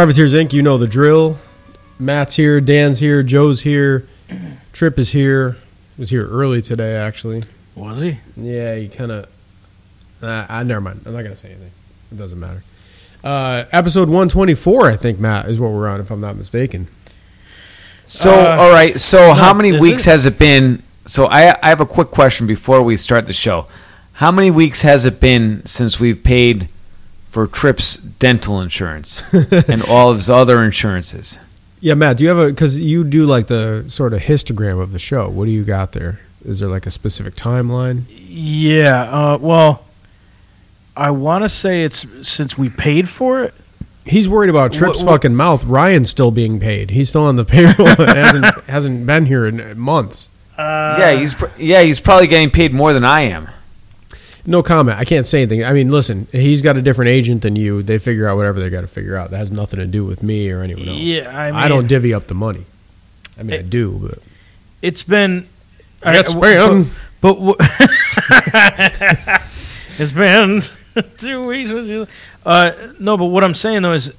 Privateers Inc., you know the drill. Matt's here, Dan's here, Joe's here, Trip is here. Was here early today, actually. Was he? Yeah, he kind of. Uh, I never mind. I'm not gonna say anything. It doesn't matter. Uh, episode 124, I think Matt is what we're on, if I'm not mistaken. So, Uh, all right. So, how many weeks it? has it been? So, I I have a quick question before we start the show. How many weeks has it been since we've paid for Tripp's dental insurance and all of his other insurances? Yeah, Matt, do you have a because you do like the sort of histogram of the show? What do you got there? Is there like a specific timeline? Yeah. Uh, well, I want to say it's since we paid for it. He's worried about Trip's What- what- fucking mouth. Ryan's still being paid. He's still on the payroll. and hasn't hasn't been here in months. Uh, yeah, he's yeah he's probably getting paid more than I am. No comment. I can't say anything. I mean, listen, he's got a different agent than you. They figure out whatever they got to figure out. That has nothing to do with me or anyone else. Yeah, I, mean, I don't divvy up the money. I mean, I do, but It's been. I- w- spam. But, but it's been two weeks. with you. Uh, no, but what I'm saying though is,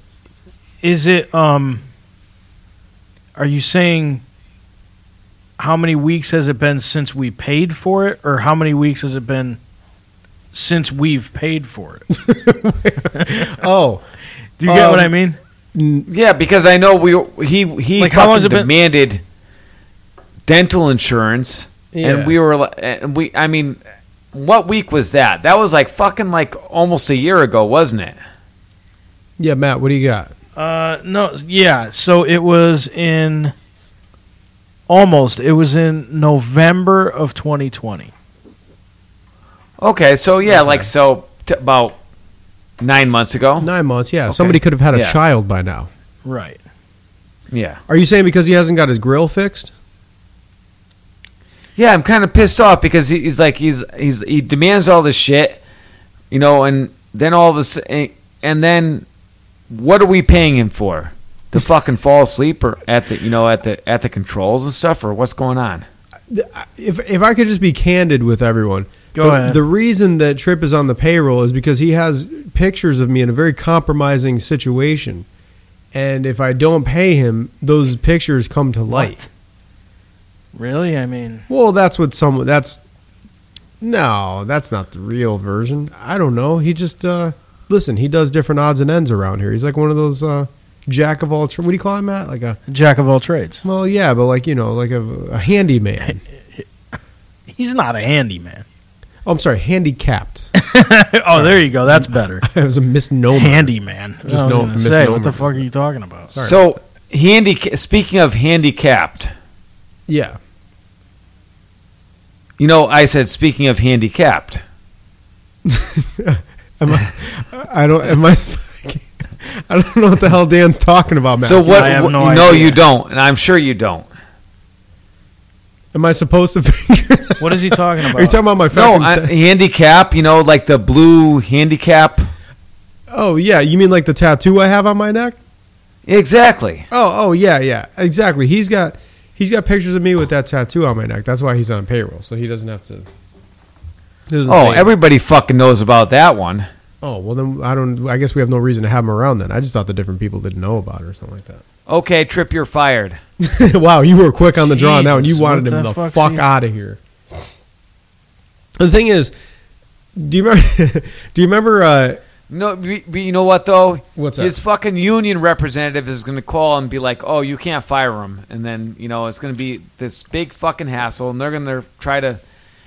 is it? Um, are you saying? How many weeks has it been since we paid for it, or how many weeks has it been since we've paid for it? oh, Do you get what Um, I mean? Yeah, because I know we he he Like, how long has fucking been- demanded dental insurance, Yeah. and we were li- and we. I mean, what week was that? That was like fucking like almost a year ago, wasn't it? yeah, Matt, what do you got? Uh, no, yeah. So it was in almost. It was in November of 2020. Okay, so yeah, Okay. like so t- about nine months ago. Nine months. Yeah, Okay. somebody could have had a Yeah. child by now. Right. Yeah, Are you saying because he hasn't got his grill fixed? yeah. I'm kind of pissed off because he- he's like he's he's he demands all this shit, you know, and then all of a sudden, eh, and then what are we paying him for? To fucking fall asleep or at the you know at the at the controls and stuff or what's going on? If if I could just be candid with everyone, Go the, ahead. The reason that Trip is on the payroll is because he has pictures of me in a very compromising situation, and if I don't pay him, those pictures come to light. Really? I mean, Well, that's what some. That's no, that's not the real version. I don't know. He just uh, listen. He does different odds and ends around here. He's like one of those uh, jack of all. Tra- what do you call him, Matt? Like a jack of all trades. well, yeah, but like you know, like a, a handyman. He's not a handyman. Oh, I'm sorry, handicapped. oh, there you go. That's better. it was a misnomer. handyman. Just I was no- misnomer. what the fuck are you talking about? Sorry. So handy. Speaking of handicapped, Yeah. you know, I said speaking of handicapped. Am I, I don't. Am I? I don't know what the hell Dan's talking about, Matt. So what? I have what- no no, idea. you don't, and I'm sure you don't. Am I supposed to figure? that- What is he talking about? Are you talking about my No, fucking? I, ta- handicap. You know, like the blue handicap. oh yeah, you mean like the tattoo I have on my neck? Exactly. Oh oh yeah yeah exactly. He's got he's got pictures of me with that tattoo on my neck. That's why he's on payroll, so he doesn't have to. he doesn't Oh, say- everybody fucking knows about that one. Oh well, then I don't. I guess we have no reason to have him around. Then I just thought the different people didn't know about it or something like that. Okay, Trip, you're fired. wow, you were quick on the draw on that one. You Jesus, wanted what him the the fuck's fuck he- out of here. The thing is, do you remember? do you remember? Uh, No, be- be- you know what though? What's that? His fucking union representative is going to call and be like, "Oh, you can't fire him," and then you know it's going to be this big fucking hassle, and they're going to try to,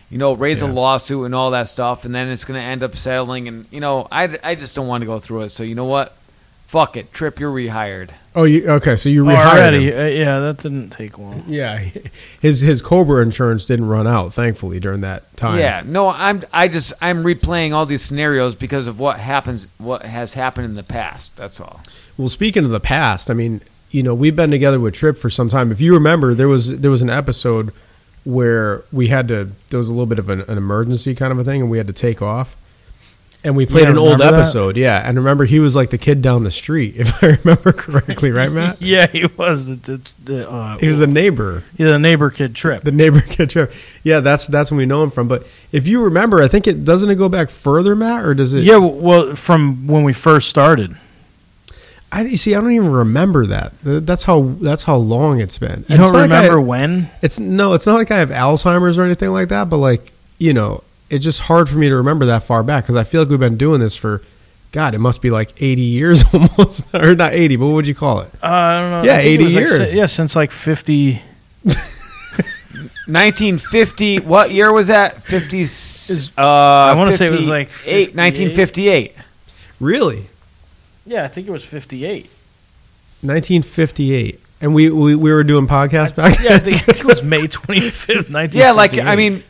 you know, raise a lawsuit and all that stuff, and then it's going to end up settling, and you know, I, I just don't want to go through it. So you know what? Fuck it, Trip, you're rehired. oh, you okay? So you Oh, rehired already? him. Uh, yeah, that didn't take long. Yeah, his his Cobra insurance didn't run out, thankfully, during that time. Yeah, no, I'm I just I'm replaying all these scenarios because of what happens, what has happened in the past. That's all. Well, speaking of the past, I mean, you know, we've been together with Trip for some time. If you remember, there was there was an episode where we had to. There was a little bit of an, an emergency kind of a thing, and we had to take off. And we played Yeah, an old remember that? episode, yeah. And remember, he was like the kid down the street, if I remember correctly, right, Matt? Yeah, he was the, the, the uh, He was the neighbor, yeah, the neighbor kid trip. the neighbor kid. Trip. Yeah, that's that's when we know him from. But if you remember, I think it doesn't it go back further, Matt, or does it? yeah, well, from when we first started. I you see. I don't even remember that. That's how. That's how long it's been. You don't not like I- remember when? It's no, it's not like I have Alzheimer's or anything like that, but like, you know, it's just hard for me to remember that far back because I feel like we've been doing this for, God, it must be like 80 years almost. or not 80, but what would you call it? Uh, I don't know. Yeah, I think it 80 was like years. yeah, since like 50. 1950. What year was that? 50. Uh, I wanna say it was like 58, 1958. Really? Yeah, I think it was 58. 1958. And we, we, we were doing podcasts back Yeah, I then? think it was May 25th, 1958. Yeah, like I mean,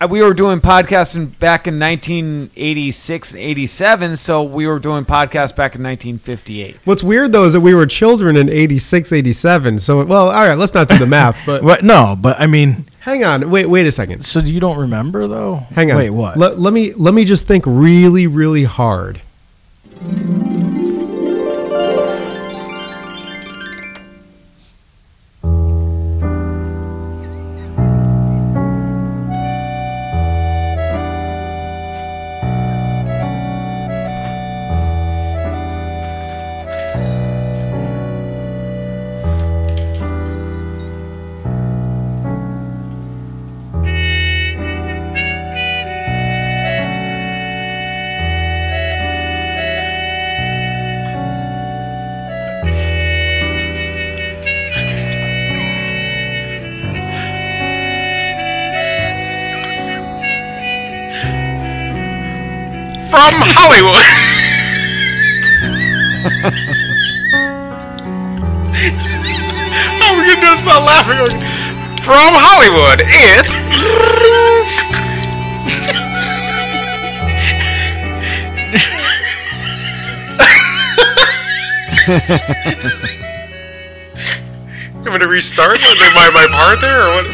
uh, we were doing podcasting back in 1986 and 87, so we were doing podcasts back in 1958. What's weird though is that we were children in 86, 87. So, well, all right, let's not do the math, but What? No, but I mean, hang on. Wait, wait a second. so you don't remember though? Hang on. Wait, what? Let, let me let me just think really, really hard. From Hollywood. oh, we're gonna start laughing. From Hollywood, it's. You me to restart like, my, my part there, or what?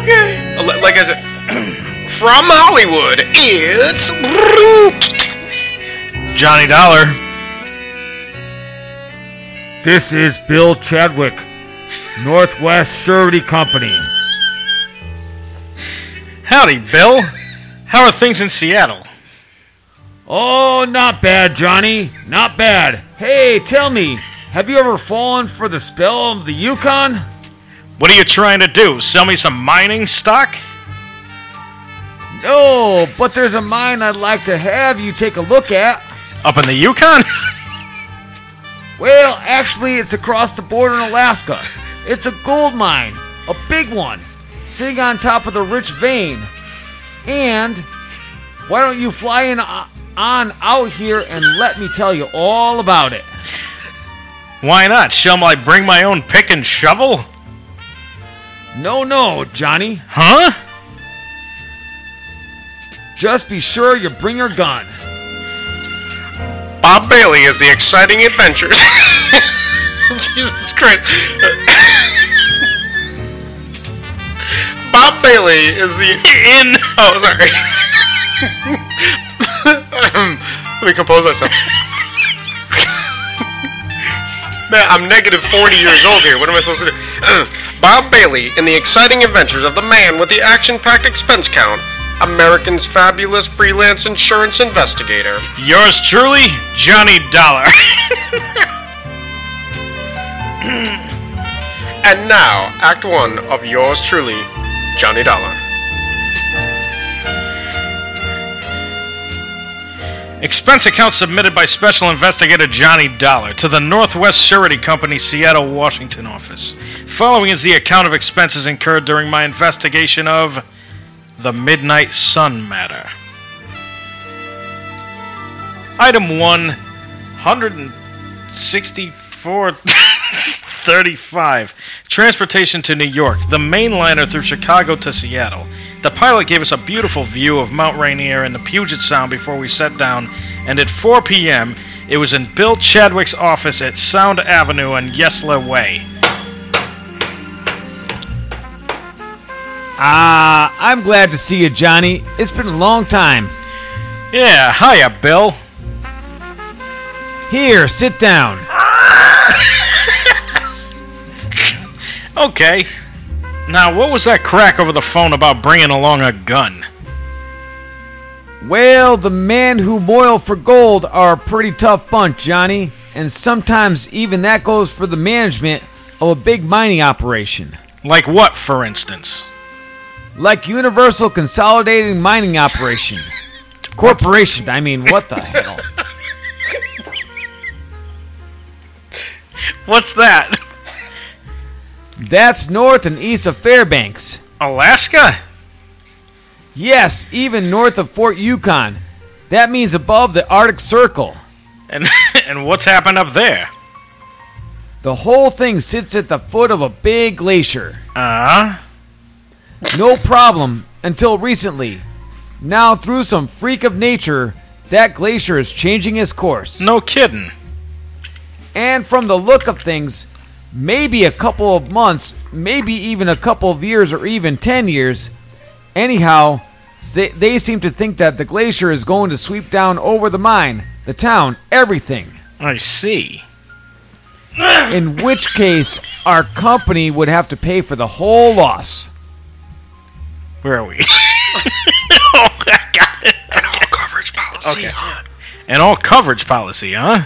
Okay. Like I said, from Hollywood, it's Johnny Dollar. This is Bill Chadwick, Northwest Surety Company. Howdy, Bill. How are things in Seattle? Oh, not bad, Johnny. Not bad. Hey, tell me, have you ever fallen for the spell of the Yukon? What are you trying to do? Sell me some mining stock? No, but there's a mine I'd like to have you take a look at. Up in the Yukon? Well, actually, it's across the border in Alaska. It's a gold mine, a big one, sitting on top of the rich vein. And why don't you fly in uh, on out here and let me tell you all about it? Why not? Shall I bring my own pick and shovel? No, no, Johnny. Huh? Just be sure you bring your gun. Bob Bailey is the exciting adventures. Jesus Christ. Bob Bailey is the in. Oh, sorry. Let me compose myself. Man, I'm negative 40 years old here. What am I supposed to do? Bob Bailey in the exciting adventures of the man with the action-packed expense count, American's fabulous freelance insurance investigator. Yours truly, Johnny Dollar. and now, Act One of yours truly, Johnny Dollar. Expense account submitted by Special Investigator Johnny Dollar to the Northwest Surety Company, Seattle, Washington office. Following is the account of expenses incurred during my investigation of the Midnight Sun matter. Item 1 164.35 Transportation to New York, the mainliner through Chicago to Seattle. The pilot gave us a beautiful view of Mount Rainier and the Puget Sound before we sat down, and at 4 p.m., it was in Bill Chadwick's office at Sound Avenue and Yesler Way. Ah, I'm glad to see you, Johnny. It's been a long time. Yeah, hiya, Bill. Here, sit down. Okay. Now, what was that crack over the phone about bringing along a gun? Well, the men who moil for gold are a pretty tough bunch, Johnny. and sometimes even that goes for the management of a big mining operation. Like what, for instance? Like Universal Consolidated Mining Operation. Corporation, I mean, what the hell? What's that? That's north and east of Fairbanks. Alaska? Yes, even north of Fort Yukon. That means above the Arctic Circle. And and what's happened up there? The whole thing sits at the foot of a big glacier. Uh, No problem until recently. Now, through some freak of nature, that glacier is changing its course. no kidding. And from the look of things, maybe a couple of months, maybe even a couple of years, or even 10 years. Anyhow, they, they seem to think that the glacier is going to sweep down over the mine, the town, everything. I see. In which case, our company would have to pay for the whole loss. Where are we? oh, I got it. And all coverage policy. Okay. And all coverage policy, huh?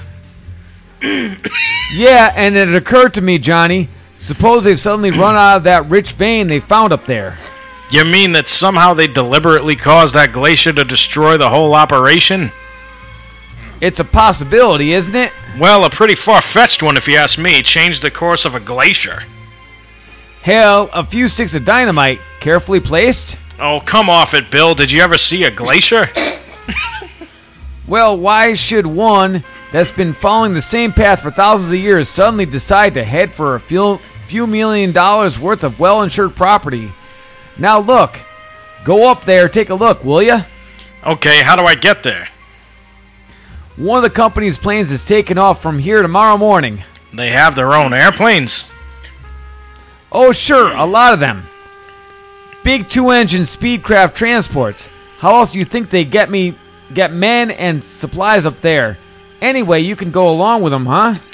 Yeah, and it occurred to me, Johnny. Suppose they've suddenly run out of that rich vein they found up there. You mean that somehow they deliberately caused that glacier to destroy the whole operation? It's a possibility, isn't it? Well, a pretty far fetched one, if you ask me. Change the course of a glacier. Hell, a few sticks of dynamite, carefully placed. Oh, come off it, Bill. Did you ever see a glacier? Well, why should one that's been following the same path for thousands of years suddenly decide to head for a few, few million dollars worth of well insured property? Now, look. Go up there, take a look, will ya? Okay, how do I get there? One of the company's planes is taking off from here tomorrow morning. They have their own airplanes. Oh, sure, a lot of them. Big two-engine Speedcraft transports. How else do you think they get me, get men and supplies up there? Anyway, you can go along with them, huh?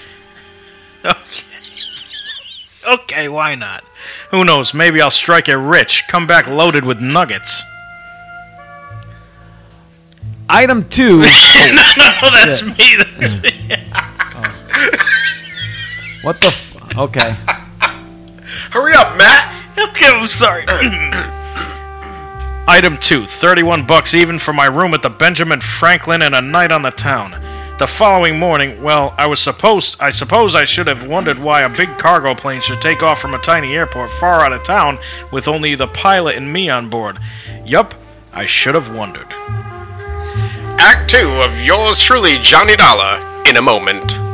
Okay. Okay, why not? Who knows? Maybe I'll strike it rich, come back loaded with nuggets. Item two. no, no, oh, that's me. That's me. Oh. what the? F- okay. Hurry up, Matt. Okay, I'm sorry. Item 2, 31 bucks even for my room at the Benjamin Franklin and a night on the town. The following morning, well, I was supposed I suppose I should have wondered why a big cargo plane should take off from a tiny airport far out of town with only the pilot and me on board. Yup, I should have wondered. Act two of yours truly, Johnny Dollar, in a moment.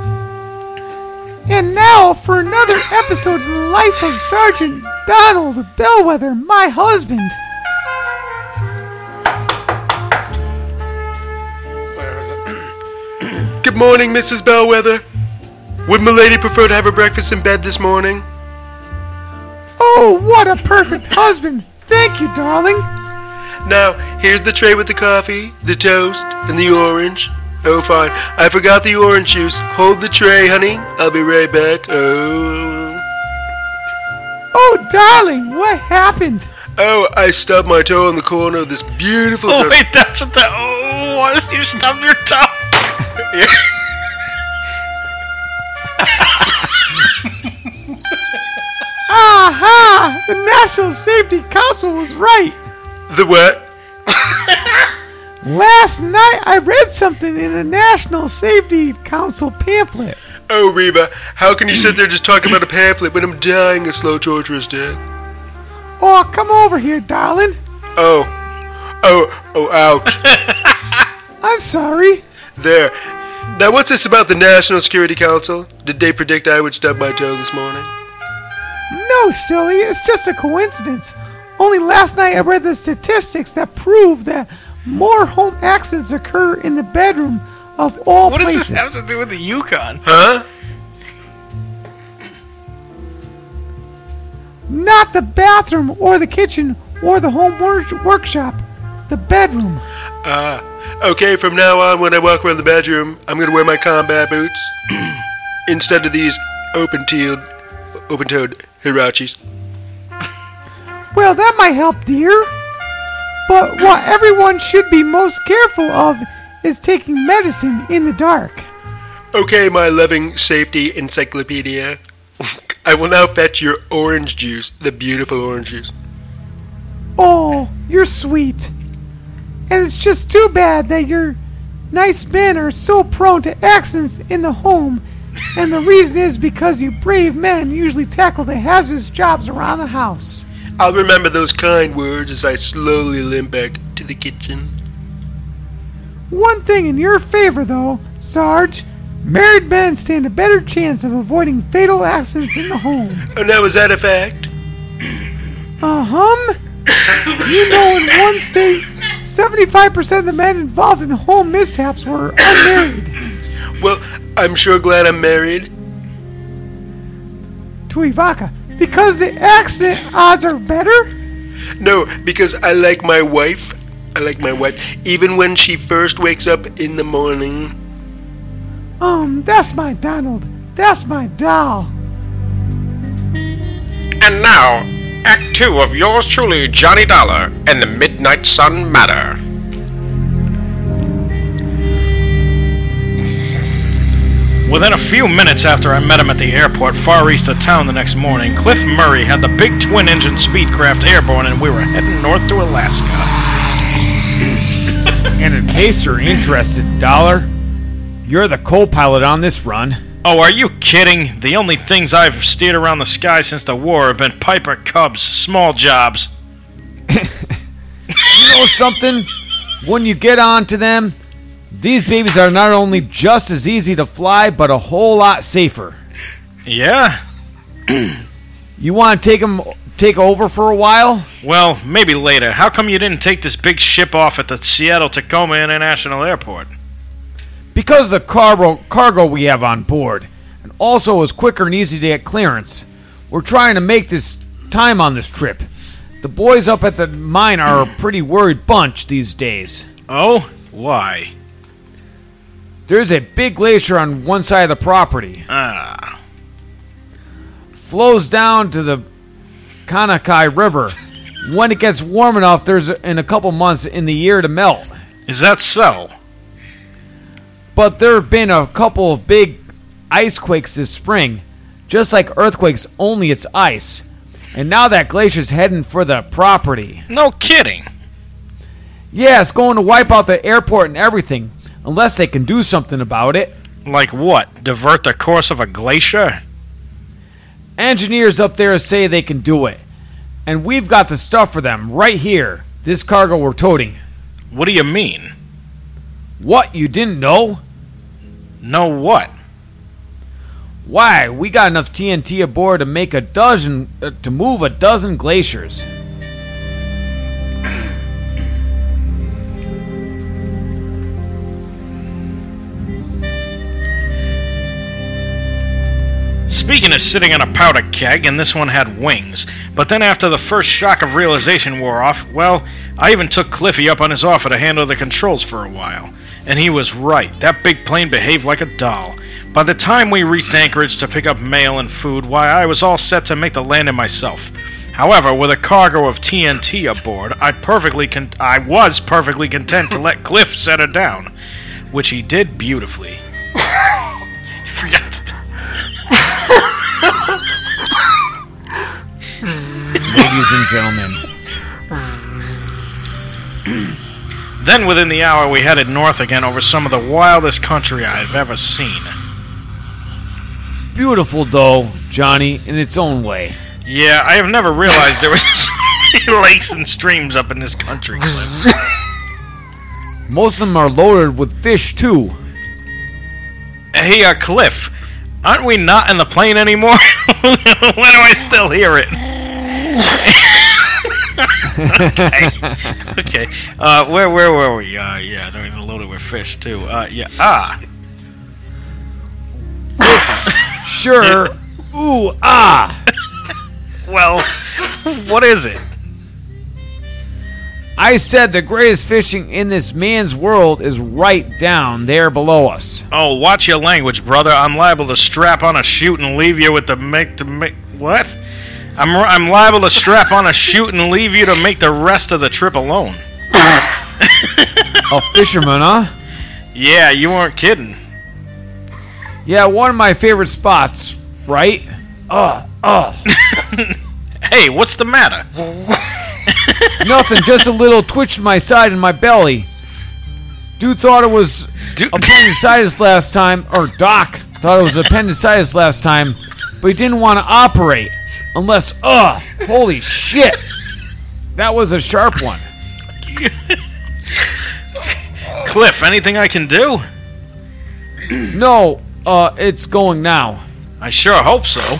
And now for another episode in the life of Sergeant Donald Bellwether, my husband. Good morning, Mrs. Bellwether. Would Milady prefer to have her breakfast in bed this morning? Oh, what a perfect husband! Thank you, darling. Now, here's the tray with the coffee, the toast, and the orange. Oh, fine. I forgot the orange juice. Hold the tray, honey. I'll be right back. Oh. Oh, darling, what happened? Oh, I stubbed my toe in the corner of this beautiful. Oh, wait, that's what the. Oh, once you stub your toe. Aha! The National Safety Council was right. The what? Last night I read something in a National Safety Council pamphlet. Oh, Reba, how can you sit there just talking about a pamphlet when I'm dying a slow, torturous death? Oh, come over here, darling. Oh. Oh, oh, ouch. I'm sorry. there. Now, what's this about the National Security Council? Did they predict I would stub my toe this morning? No, silly, it's just a coincidence. Only last night I read the statistics that prove that more home accidents occur in the bedroom of all What does places. this have to do with the Yukon? Huh? Not the bathroom or the kitchen or the home wor- workshop. The bedroom. Ah. Okay, from now on, when I walk around the bedroom, I'm gonna wear my combat boots instead of these open-toed, open-toed huaraches. Well, that might help, dear. But what everyone should be most careful of is taking medicine in the dark. Okay, my loving safety encyclopedia. I will now fetch your orange juice, the beautiful orange juice. Oh, you're sweet. And it's just too bad that your nice men are so prone to accidents in the home. And the reason is because you brave men usually tackle the hazardous jobs around the house. I'll remember those kind words as I slowly limp back to the kitchen. One thing in your favor, though, Sarge. Married men stand a better chance of avoiding fatal accidents in the home. Oh, now is that a fact? Uh huh. you know, in one state, 75% of the men involved in home mishaps were unmarried. Well, I'm sure glad I'm married. Tuivaka. Because the accident odds are better? No, because I like my wife. I like my wife, even when she first wakes up in the morning. Um, that's my Donald. That's my doll. And now, Act Two of yours truly, Johnny Dollar and the Midnight Sun Matter. Within a few minutes after I met him at the airport far east of town the next morning, Cliff Murray had the big twin engine Speedcraft airborne and we were heading north to Alaska. And in case you're interested, Dollar, you're the co-pilot on this run. Oh, are you kidding? The only things I've steered around the sky since the war have been Piper Cubs, small jobs. You know something? When you get onto them, these babies are not only just as easy to fly, but a whole lot safer. Yeah? You want to take them, take over for a while? Well, maybe later. How come you didn't take this big ship off at the Seattle Tacoma International Airport? Because the cargo cargo we have on board, and also is quicker and easy to get clearance. We're trying to make this time on this trip. The boys up at the mine are a pretty worried bunch these days. Oh? Why? There's a big glacier on one side of the property. Ah. Flows down to the Kanakai River. When it gets warm enough, there's in a couple months in the year to melt. Is that so? But there have been a couple of big ice quakes this spring. Just like earthquakes, only it's ice. And now that glacier's heading for the property. No kidding. Yeah, it's going to wipe out the airport and everything, unless they can do something about it. Like what? Divert the course of a glacier? Engineers up there say they can do it. And we've got the stuff for them right here. This cargo we're toting. What do you mean? What, you didn't know? No what? Why, we got enough TNT aboard to make a dozen, uh, to move a dozen glaciers. Speaking of sitting on a powder keg, and this one had wings. But then after the first shock of realization wore off, well, I even took Cliffy up on his offer to handle the controls for a while. And he was right. That big plane behaved like a doll. By the time we reached Anchorage to pick up mail and food, why, I was all set to make the landing myself. However, with a cargo of TNT aboard, I perfectly con- I was perfectly content to let Cliff set her down, which he did beautifully. Forgot to Ladies and gentlemen. Then, within the hour, we headed north again over some of the wildest country I've ever seen. Beautiful, though, Johnny, in its own way. Yeah, I have never realized there was so many lakes and streams up in this country, Cliff. Most of them are loaded with fish, too. Hey, uh, Cliff, aren't we not in the plane anymore? Why do I still hear it? okay. Okay. Uh, where where were we? Uh, yeah, they're loaded with fish too. Uh, yeah. Ah. Sure. Ooh, ah. Well, what is it? I said the greatest fishing in this man's world is right down there below us. Oh, watch your language, brother. I'm liable to strap on a chute and leave you with the make to make what? I'm I'm liable to strap on a chute and leave you to make the rest of the trip alone. A fisherman, huh? Yeah, you weren't kidding. Yeah, one of my favorite spots, right? Uh, uh. Hey, what's the matter? Nothing, just a little twitch in my side and my belly. Dude thought it was Dude. appendicitis last time, or Doc thought it was appendicitis last time, but he didn't want to operate unless, uh, holy shit. That was a sharp one. Cliff, anything I can do? No, uh, it's going now. I sure hope so.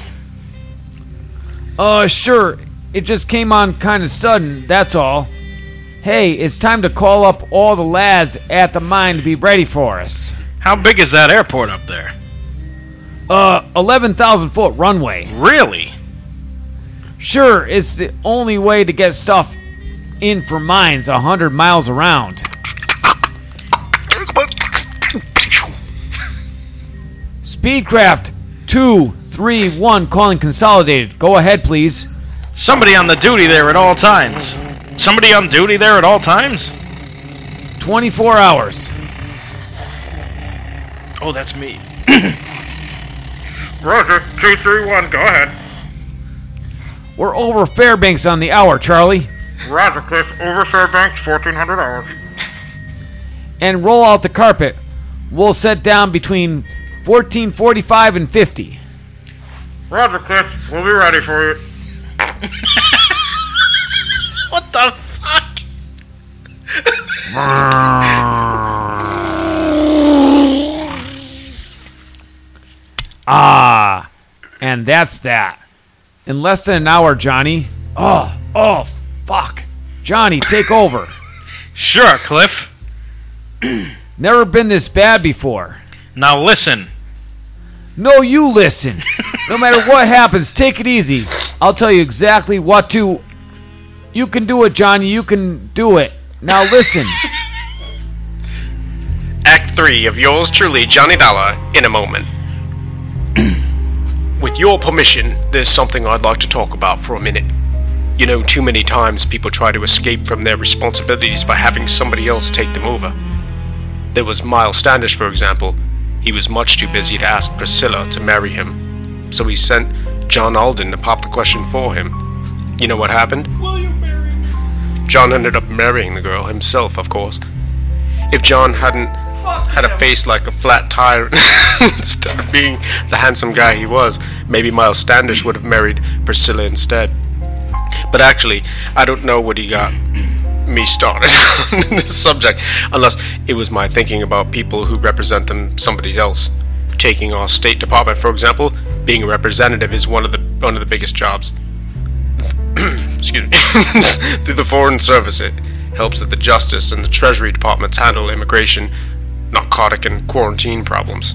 Uh, sure. It just came on kind of sudden, that's all. Hey, it's time to call up all the lads at the mine to be ready for us. How big is that airport up there? Uh, 11,000 foot runway. Really? Sure, it's the only way to get stuff in for mines a 100 miles around. Speedcraft 231 calling consolidated. Go ahead, please. Somebody on the duty there at all times. Somebody on duty there at all times? 24 hours. Oh, that's me. Roger, 231, go ahead. We're over Fairbanks on the hour, Charlie. Roger, Cliff. Over Fairbanks, 1400 hours. And roll out the carpet. We'll set down between 1445 and 50. Roger, Cliff. We'll be ready for you. What the fuck? Ah, and that's that. In less than an hour, Johnny. Oh, oh, fuck. Johnny, take over. Sure, Cliff. Never been this bad before. Now listen. No, you listen. No matter what happens, take it easy. I'll tell you exactly what to. You can do it, Johnny. You can do it. Now listen. Act 3 of yours truly, Johnny Dollar, in a moment. With your permission, there's something I'd like to talk about for a minute. You know, too many times people try to escape from their responsibilities by having somebody else take them over. There was Miles Standish, for example. He was much too busy to ask Priscilla to marry him, so he sent John Alden to pop the question for him. You know what happened? John ended up marrying the girl himself, of course. If John hadn't had a face like a flat tire instead of being the handsome guy he was, maybe Miles Standish would have married Priscilla instead. But actually, I don't know what he got me started on this subject, unless it was my thinking about people who represent them somebody else. Taking our State Department, for example, being a representative is one of the one of the biggest jobs. Excuse me. Through the Foreign Service, it helps that the Justice and the Treasury Departments handle immigration, narcotic, and quarantine problems.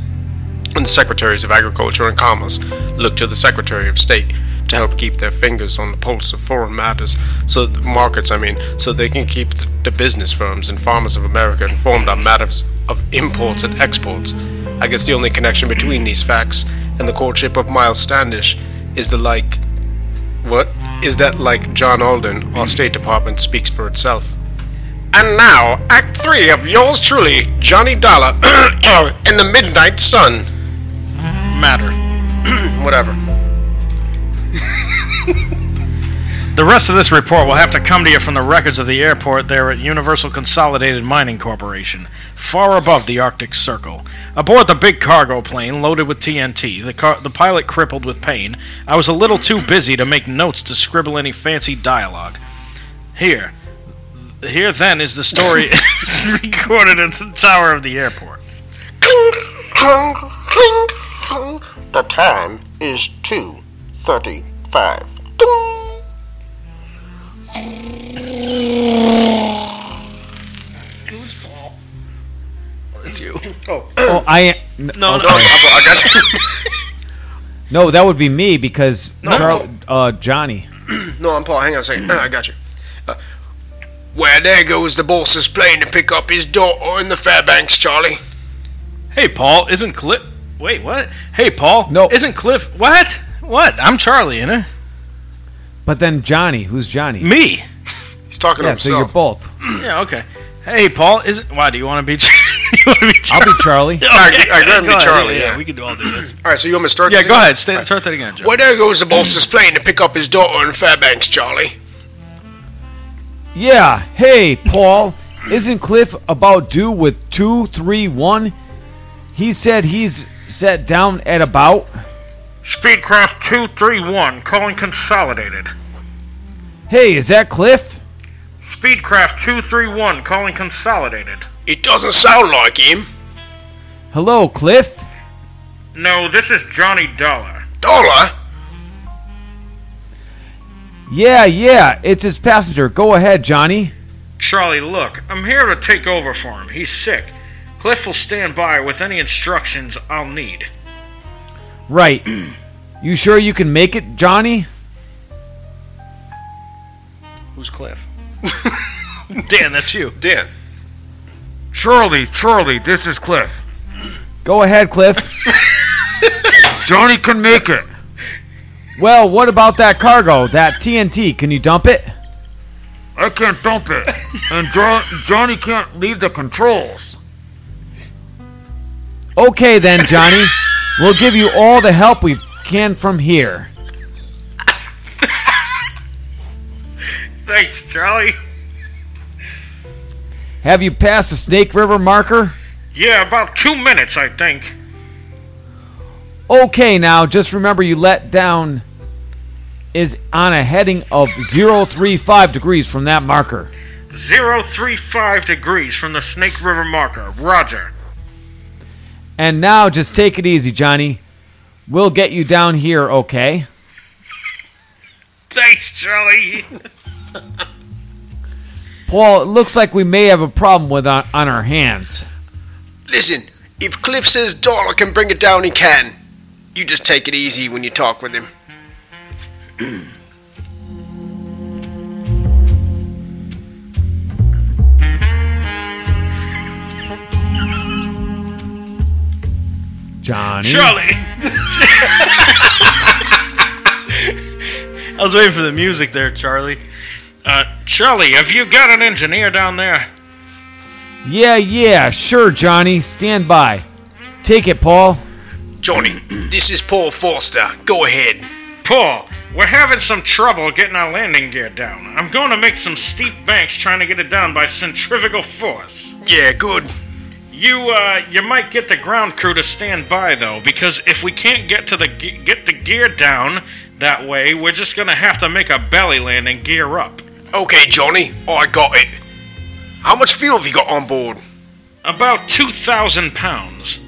And the Secretaries of Agriculture and Commerce look to the Secretary of State to help keep their fingers on the pulse of foreign matters, so markets, I mean, so they can keep the, the business firms and farmers of America informed on matters of imports and exports. I guess the only connection between these facts and the courtship of Miles Standish is the like. What? Is that like John Alden, our State Department, speaks for itself? And now, Act 3 of yours truly, Johnny Dollar, in the Midnight Sun. Matter. Whatever. The rest of this report will have to come to you from the records of the airport there at Universal Consolidated Mining Corporation, far above the Arctic Circle. Aboard the big cargo plane loaded with TNT, the, car- the pilot crippled with pain, I was a little too busy to make notes to scribble any fancy dialogue. Here. Here then is the story recorded at the tower of the airport. The time is 2.35. It's you. Oh, I n- No, okay. no, I got you. no, that would be me because Charl- uh, Johnny. No, I'm Paul. Hang on a second. I got you. Well, there goes the boss's plane to pick up his daughter in the Fairbanks, Charlie. Hey, Paul, isn't Cliff. Wait, what? Hey, Paul. No. Isn't Cliff. What? What? I'm Charlie, innit? But then Johnny, who's Johnny? Me. He's talking Yeah, to so you're both. Yeah, okay. Hey, Paul, is it. Why, do you want to be. do be I'll be Charlie. I, I go ahead and be ahead, Charlie. Yeah, Yeah. we can do all do this. All right, so you want me to start? Yeah, this go again? ahead. Stay, start that again, Joe. Well, there goes the boss's plane to pick up his daughter in Fairbanks, Charlie. Yeah. Hey, Paul. Isn't Cliff about due with two, three, one? He said he's set down at about. Speedcraft 231, calling consolidated. Hey, is that Cliff? Speedcraft 231, calling consolidated. It doesn't sound like him. Hello, Cliff. No, this is Johnny Dollar. Dollar? Yeah, yeah. It's his passenger. Go ahead, Johnny. Charlie, look, I'm here to take over for him. He's sick. Cliff will stand by with any instructions I'll need. Right. You sure you can make it, Johnny? Who's Cliff? Dan, that's you. Dan. Charlie, Charlie, this is Cliff. Go ahead, Cliff. Johnny can make it. Well, what about that cargo, that TNT? Can you dump it? I can't dump it. And jo- Johnny can't leave the controls. Okay then, Johnny. We'll give you all the help we can from here. Thanks, Charlie. Have you passed the Snake River marker? Yeah, about two minutes, I think. Okay, now just remember you let down is on a heading of 035 degrees from that marker. 035 degrees from the Snake River marker. Roger. And now just take it easy, Johnny. We'll get you down here, okay? Thanks, Charlie. Paul, it looks like we may have a problem with on, on our hands. Listen, if Cliff says Dollar can bring it down, he can. You just take it easy when you talk with him. Johnny. Charlie. I was waiting for the music there, Charlie. Uh, Charlie, have you got an engineer down there? Yeah, yeah, sure, Johnny. Stand by. Take it, Paul. Johnny, this is Paul Forster. Go ahead. Paul, we're having some trouble getting our landing gear down. I'm going to make some steep banks trying to get it down by centrifugal force. Yeah, good. You uh, you might get the ground crew to stand by though, because if we can't get to the ge- get the gear down that way, we're just gonna have to make a belly landing gear up. Okay, Johnny, I got it. How much fuel have you got on board? About two thousand pounds.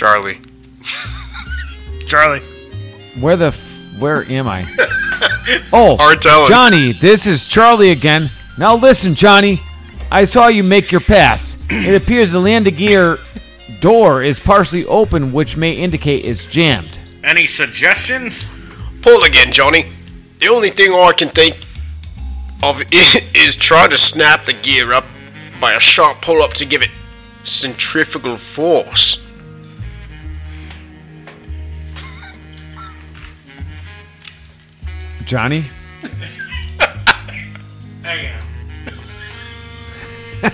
Charlie. Charlie. Where the f- where am I? Oh, Hard telling. Johnny, this is Charlie again. Now listen, Johnny. I saw you make your pass. It appears the landing gear door is partially open, which may indicate it's jammed. Any suggestions? Pull again, Johnny. The only thing I can think of is try to snap the gear up by a sharp pull up to give it centrifugal force. Johnny? Hang on.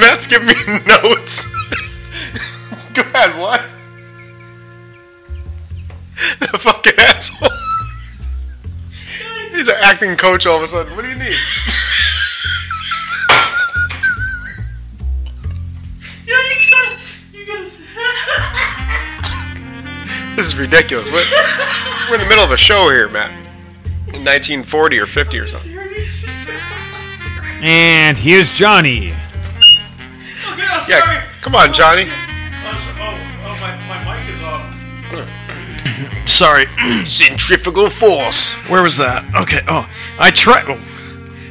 Matt's giving me notes. Go ahead, what? The fucking asshole. He's an acting coach all of a sudden. What do you need? This is ridiculous. We're, we're in the middle of a show here, Matt. In 1940 or 50 or something. And here's Johnny. Yeah, come on, Johnny. Sorry. Centrifugal force. Where was that? Okay. Oh, I tried. Oh,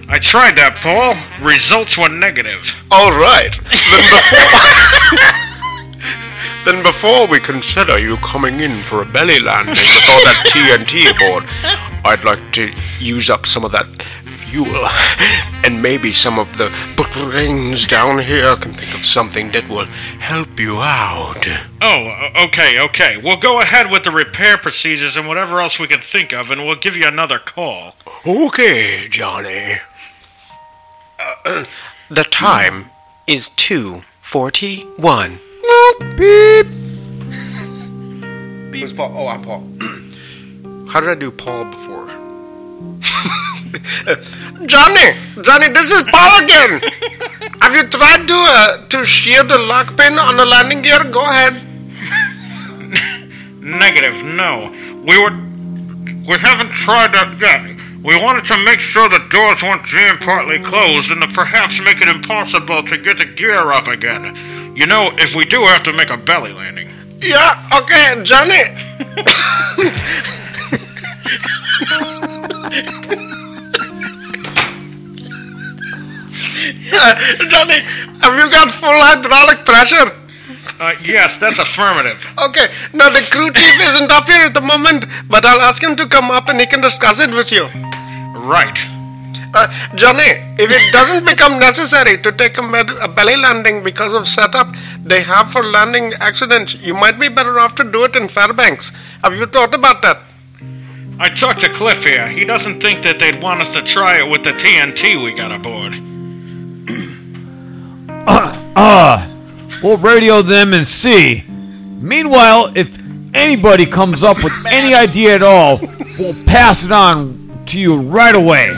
I tried that, Paul. Results were negative. All right. Then before, then before we consider you coming in for a belly landing with all that TNT aboard, I'd like to use up some of that fuel. And maybe some of the brains down here can think of something that will help you out. Oh, okay, okay. We'll go ahead with the repair procedures and whatever else we can think of, and we'll give you another call. Okay, Johnny. Uh, the time is 2.41. Beep. Who's Paul? Oh, I'm Paul. How did I do Paul before? Johnny! Johnny, this is Paul again! Have you tried to, uh, to shear the lock pin on the landing gear? Go ahead. Negative, no. We were. We haven't tried that yet. We wanted to make sure the doors weren't jammed partly closed and to perhaps make it impossible to get the gear up again. You know, if we do have to make a belly landing. Yeah, okay, Johnny. Johnny, have you got full hydraulic pressure? Uh, yes, that's affirmative. Okay, now the crew chief isn't up here at the moment, but I'll ask him to come up and he can discuss it with you. Right. Uh, Johnny, if it doesn't become necessary to take a, med- a belly landing because of setup they have for landing accidents, you might be better off to do it in Fairbanks. Have you thought about that? I talked to Cliff here. He doesn't think that they'd want us to try it with the TNT we got aboard. Ah, we'll radio them and see. Meanwhile, if anybody comes up with any idea at all, we'll pass it on to you right away.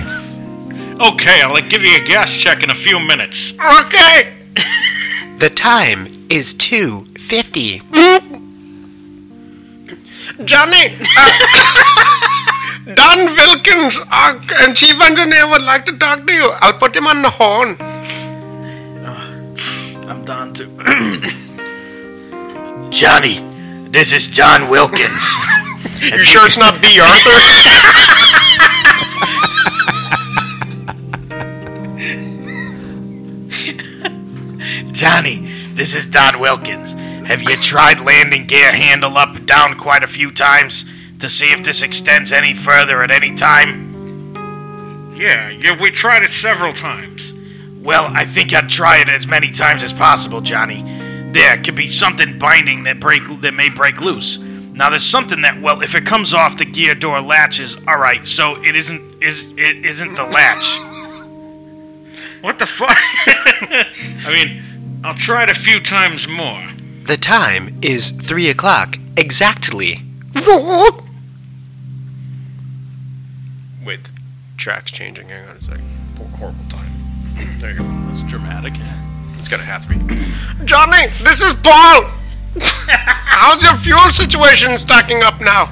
Okay, I'll give you a gas check in a few minutes. Okay. the time is 2.50. Johnny, uh, Don Wilkins, our uh, chief engineer, would like to talk to you. I'll put him on the horn. I'm done too. Johnny, this is John Wilkins. You sure it's not Bea Arthur? Johnny, this is Don Wilkins. Have you tried landing gear handle up and down quite a few times to see if this extends any further at any time? Yeah, yeah, we tried it several times. Well, I think I'd try it as many times as possible, Johnny. There could be something binding that break that may break loose. Now there's something that well, if it comes off the gear door latches, all right. So it isn't is it isn't the latch. What the fuck? I mean, I'll try it a few times more. The time is 3 o'clock exactly. Wait, track's changing. Hang on a second. Hor- Horrible time. There you go. That's dramatic. It's gonna have to be. Johnny, this is Paul. How's your fuel situation stacking up now?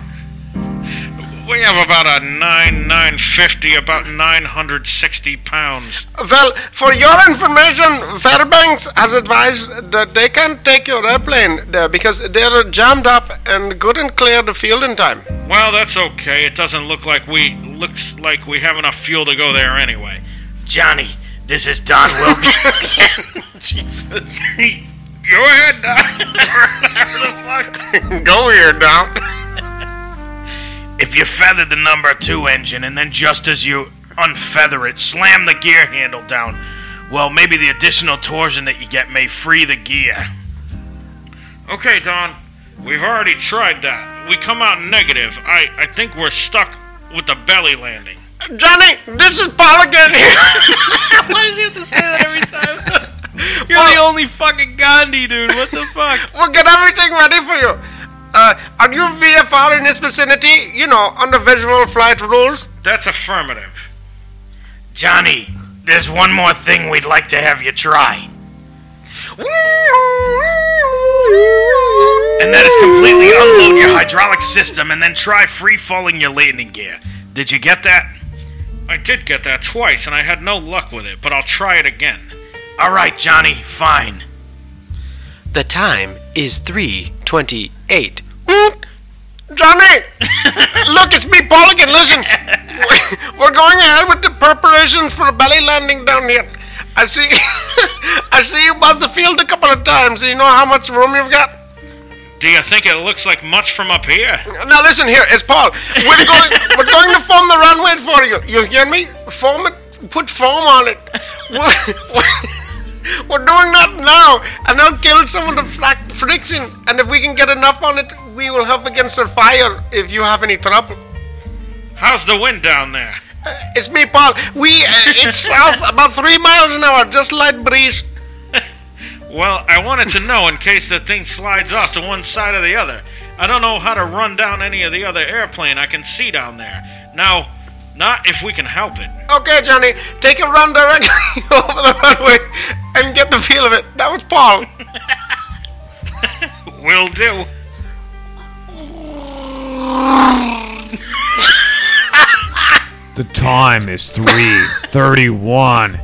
We have about a nine nine fifty, about nine hundred sixty pounds. Well, for your information, Fairbanks has advised that they can't take your airplane there because they're jammed up and couldn't clear the field in time. Well, that's okay. It doesn't look like we looks like we have enough fuel to go there anyway. Johnny, this is Don Wilkins. Jesus. Go ahead, Don. Go here, Doc. If you feather the number two engine and then just as you unfeather it, slam the gear handle down, well, maybe the additional torsion that you get may free the gear. Okay, Don. We've already tried that. We come out negative. I, I think we're stuck with the belly landing. Johnny, this is Paul again here. Why does he have to say that every time? You're the only fucking Gandhi, dude. What the fuck? We'll get everything ready for you. Uh, are you VFR in this vicinity? You know, under visual flight rules? That's affirmative. Johnny, there's one more thing we'd like to have you try. And that is completely unload your hydraulic system and then try free falling your landing gear. Did you get that? I did get that twice, and I had no luck with it, but I'll try it again. All right, Johnny, fine. The time is 3.28. Mm, Johnny! Look, it's me, Paul again. Listen, we're going ahead with the preparations for a belly landing down here. I see, I see you bought the field a couple of times. You know how much room you've got. Do you think it looks like much from up here? Now listen here, it's Paul. We're going, we're going to form the runway for you. You hear me? Form it put foam on it. We're, we're doing that now, and they'll kill some of the friction. And if we can get enough on it, we will help against the fire if you have any trouble. How's the wind down there? Uh, it's me, Paul. We uh, it's south about three miles an hour, just light breeze. Well, I wanted to know in case the thing slides off to one side or the other. I don't know how to run down any of the other airplane I can see down there. Now, not if we can help it. Okay, Johnny, take a run directly over the runway and get the feel of it. That was Paul. Will do. The time is 3:31.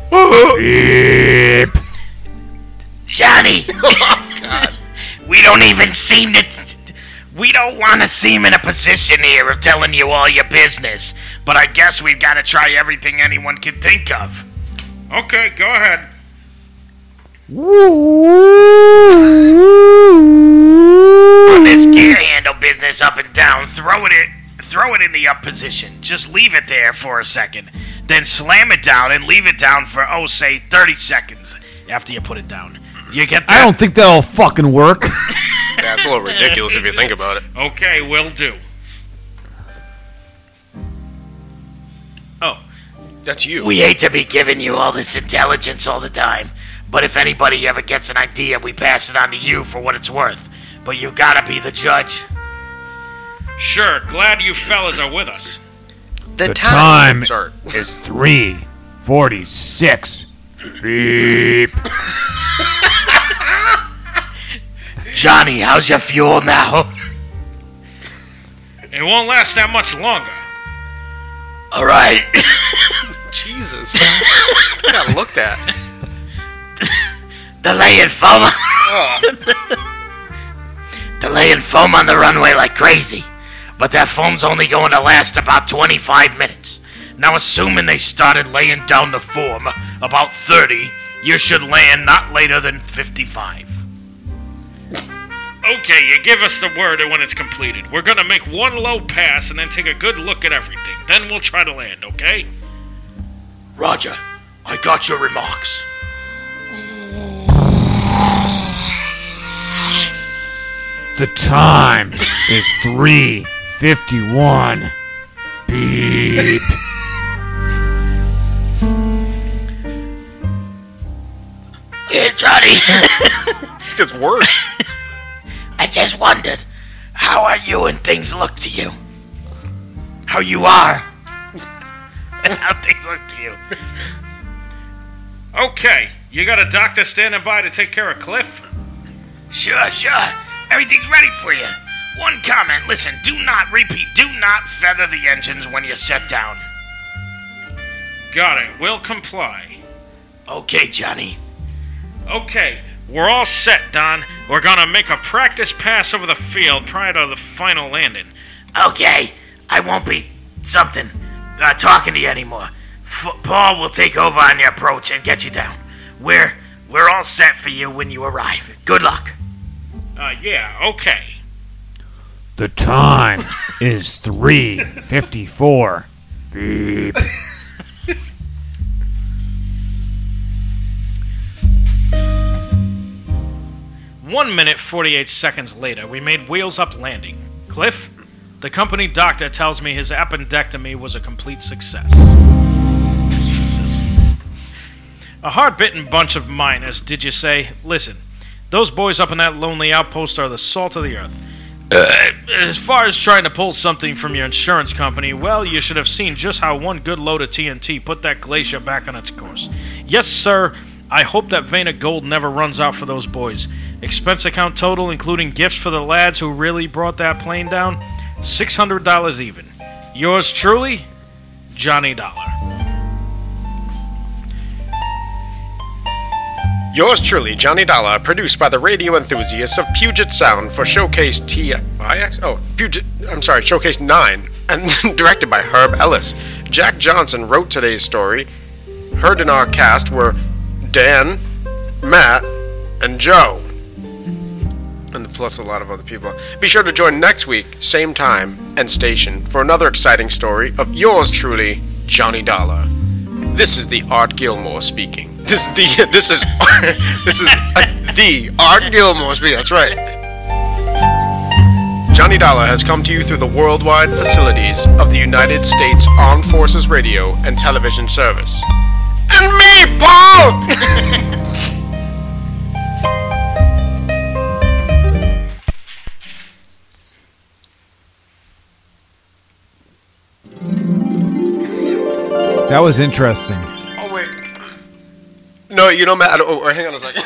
Beep. Johnny! Oh, we don't even seem to. We don't want to seem in a position here of telling you all your business, but I guess we've got to try everything anyone can think of. Okay, go ahead. On this gear handle business up and down, throw it in, throw it in the up position. Just leave it there for a second, then slam it down and leave it down for oh say 30 seconds after you put it down. You get that? I don't think that'll fucking work. Yeah, it's a little ridiculous if you think about it. Okay, will do. Oh, That's you. We hate to be giving you all this intelligence all the time, but if anybody ever gets an idea, we pass it on to you for what it's worth. But you gotta be the judge. sure. Glad you fellas are with us. The, The time Sorry. is 3:46. Beep. Johnny, how's your fuel now? It won't last that much longer. All right. Jesus. I got looked at. They're laying foam. Ah. Laying foam on the runway like crazy, but that foam's only going to last about 25 minutes. Now, assuming they started laying down the foam about 30, you should land not later than 55. Okay, you give us the word when it's completed. We're gonna make one low pass and then take a good look at everything. Then we'll try to land, okay? Roger, I got your remarks. The time is 3:51. Beep. Here, Johnny. It's just worse. I just wondered, how are you and things look to you? How you are? and how things look to you. Okay, you got a doctor standing by to take care of Cliff? Sure, sure. Everything's ready for you. One comment. Listen, do not repeat. Do not feather the engines when you set down. Got it. We'll comply. Okay, Johnny. Okay, we're all set, Don. We're gonna make a practice pass over the field prior to the final landing. Okay, I won't be something uh, talking to you anymore. F- Paul will take over on your approach and get you down. We're we're all set for you when you arrive. Good luck. Uh, yeah, okay. The time is 3:54. Beep. One minute, 48 seconds later, we made wheels up landing. Cliff, the company doctor tells me his appendectomy was a complete success. Jesus. A hard bitten bunch of miners, did you say? Listen, those boys up in that lonely outpost are the salt of the earth. Uh, as far as trying to pull something from your insurance company, well, you should have seen just how one good load of TNT put that glacier back on its course. Yes, sir, I hope that vein of gold never runs out for those boys. Expense account total, including gifts for the lads who really brought that plane down, $600 even. Yours truly, Johnny Dollar. Yours truly, Johnny Dollar, produced by the radio enthusiasts of Puget Sound for Showcase TIX. Oh, Puget. I'm sorry, Showcase 9, and directed by Herb Ellis. Jack Johnson wrote today's story. Heard in our cast were Dan, Matt, and Joe. And plus a lot of other people. Be sure to join next week, same time and station, for another exciting story of yours truly, Johnny Dollar. This is the Art Gilmore speaking. This is the this is this is uh, the Art Gilmore speaking. That's right. Johnny Dollar has come to you through the worldwide facilities of the United States Armed Forces Radio and Television Service. And me, Paul! That was interesting. Oh wait. No, you know, Matt. Oh, hang on a second.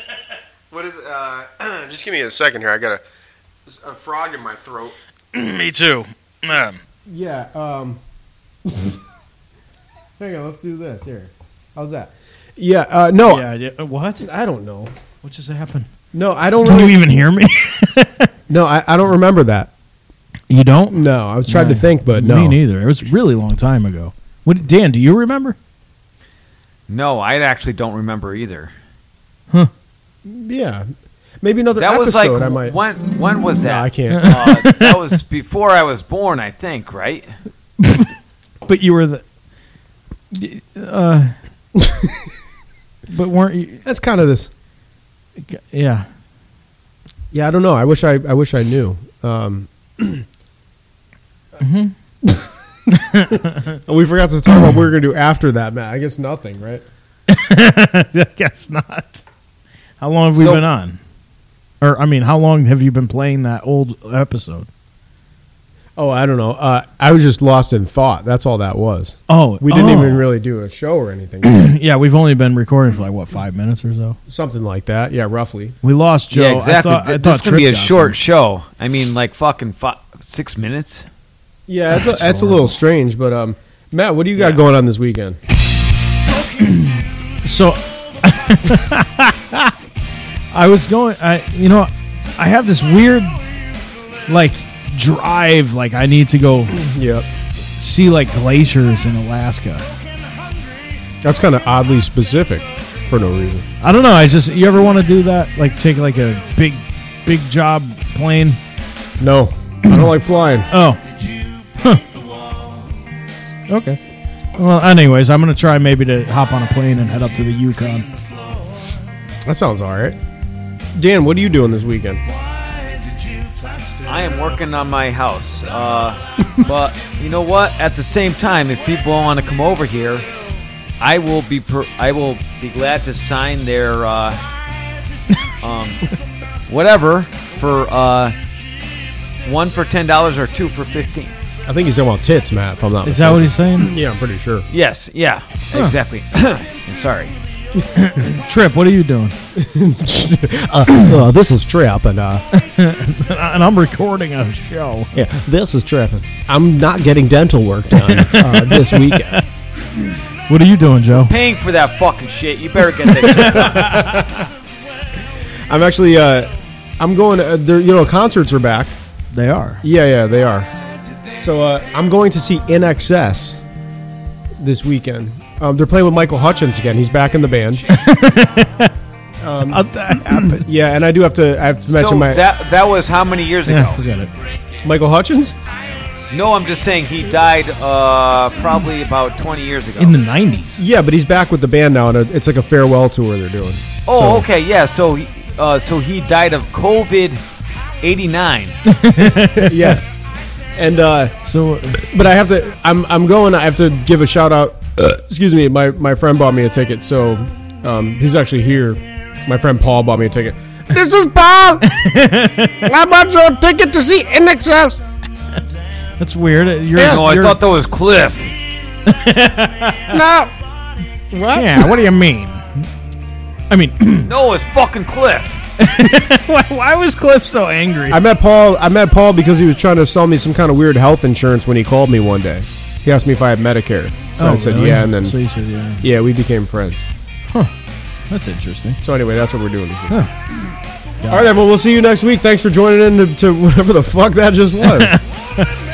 what is? Uh, just give me a second here. I got a, a frog in my throat. Me too. Man. Yeah. Um. hang on. Let's do this here. How's that? Yeah. Uh, no. Yeah, yeah. uh, What? I don't know. What just happened? No, I don't. Can you even hear me? no, I, I don't remember that. you don't? No, I was trying to think, but no. Me neither. It was a really long time ago. What, Dan, do you remember? No, I actually don't remember either. Huh? Yeah, maybe another That was episode. like I might. when when was No, that? I can't. Uh, that was before I was born, I think, right? But you were the. Uh, but weren't you? That's kind of this. Yeah. Yeah, I don't know. I wish I. I wish I knew. Um, Mm-hmm. we forgot to talk about what we were going to do after that, Matt. I guess nothing, right? I guess not. How long have we So- been on? Or, I mean, how long have you been playing that old episode? Oh, I don't know. Uh, I was just lost in thought. That's all that was. Oh, We didn't oh. even really do a show or anything. Yeah, we've only been recording for like, what, five minutes or so? Something like that. Yeah, roughly. We lost Joe. yeah, exactly. I thought, I Th- thought this could be a short some. show. I mean, like fucking fi- six minutes. Yeah, it's a, That's that's a little strange, but um, Matt, what do you got going on this weekend? So I was going. I you know, I have this weird like drive. Like I need to go Yep. see like glaciers in Alaska. That's kind of oddly specific for no reason. I don't know. I just you ever want to do that? Like take like a big, big job plane. No, I don't like flying. Oh. Huh. Okay. Well, anyways, I'm gonna try maybe to hop on a plane and head up to the Yukon. That sounds all right. Dan, what are you doing this weekend? I am working on my house. Uh, but you know what? At the same time, if people want to come over here, I will be per- I will be glad to sign their uh, um, whatever for uh, one for ten dollars or two for fifteen. I think he's talking about tits, Matt. If I'm not Is that what he's saying? Yeah, I'm pretty sure. Yes, yeah, exactly. Sorry. Trip, what are you doing? uh, this is Trip, and uh, and I'm recording a show. yeah, this is Trip. I'm not getting dental work done uh, this weekend. What are you doing, Joe? Paying for that fucking shit. You better get that shit. I'm actually, uh, I'm going. Uh, there, you know, concerts are back. They are. Yeah, yeah, they are. So uh, I'm going to see INXS this weekend. Um, they're playing with Michael Hutchence again. He's back in the band. How'd that happen? Yeah, and I do have to. I have to mention so my that that was how many years ago? yeah, forget it. Michael Hutchence. No, I'm just saying he died uh, probably about 20 years ago. In the 90s. Yeah, but he's back with the band now, and it's like a farewell tour they're doing. oh, So- okay, yeah. So he, uh, so he died of COVID 89. yes. And uh, So, but I have to. I'm I'm going. I have to give a shout out. excuse me. My my friend bought me a ticket, so um, he's actually here. My friend Paul bought me a ticket. This is Paul. How about your ticket to see INXS? that's weird. You're, No, I you're- thought that was Cliff. No. What? Yeah, what do you mean? I mean, No, it's fucking Cliff. why, why was Cliff so angry? I met Paul. I met Paul because he was trying to sell me some kind of weird health insurance when he called me one day. He asked me if I had Medicare, so oh, I said Oh, really? yeah, and then So said yeah. yeah, we became friends. Huh. That's interesting. So anyway, that's what we're doing. Week. All right, everyone. We'll see you next week. Thanks for joining in to, to whatever the fuck that just was.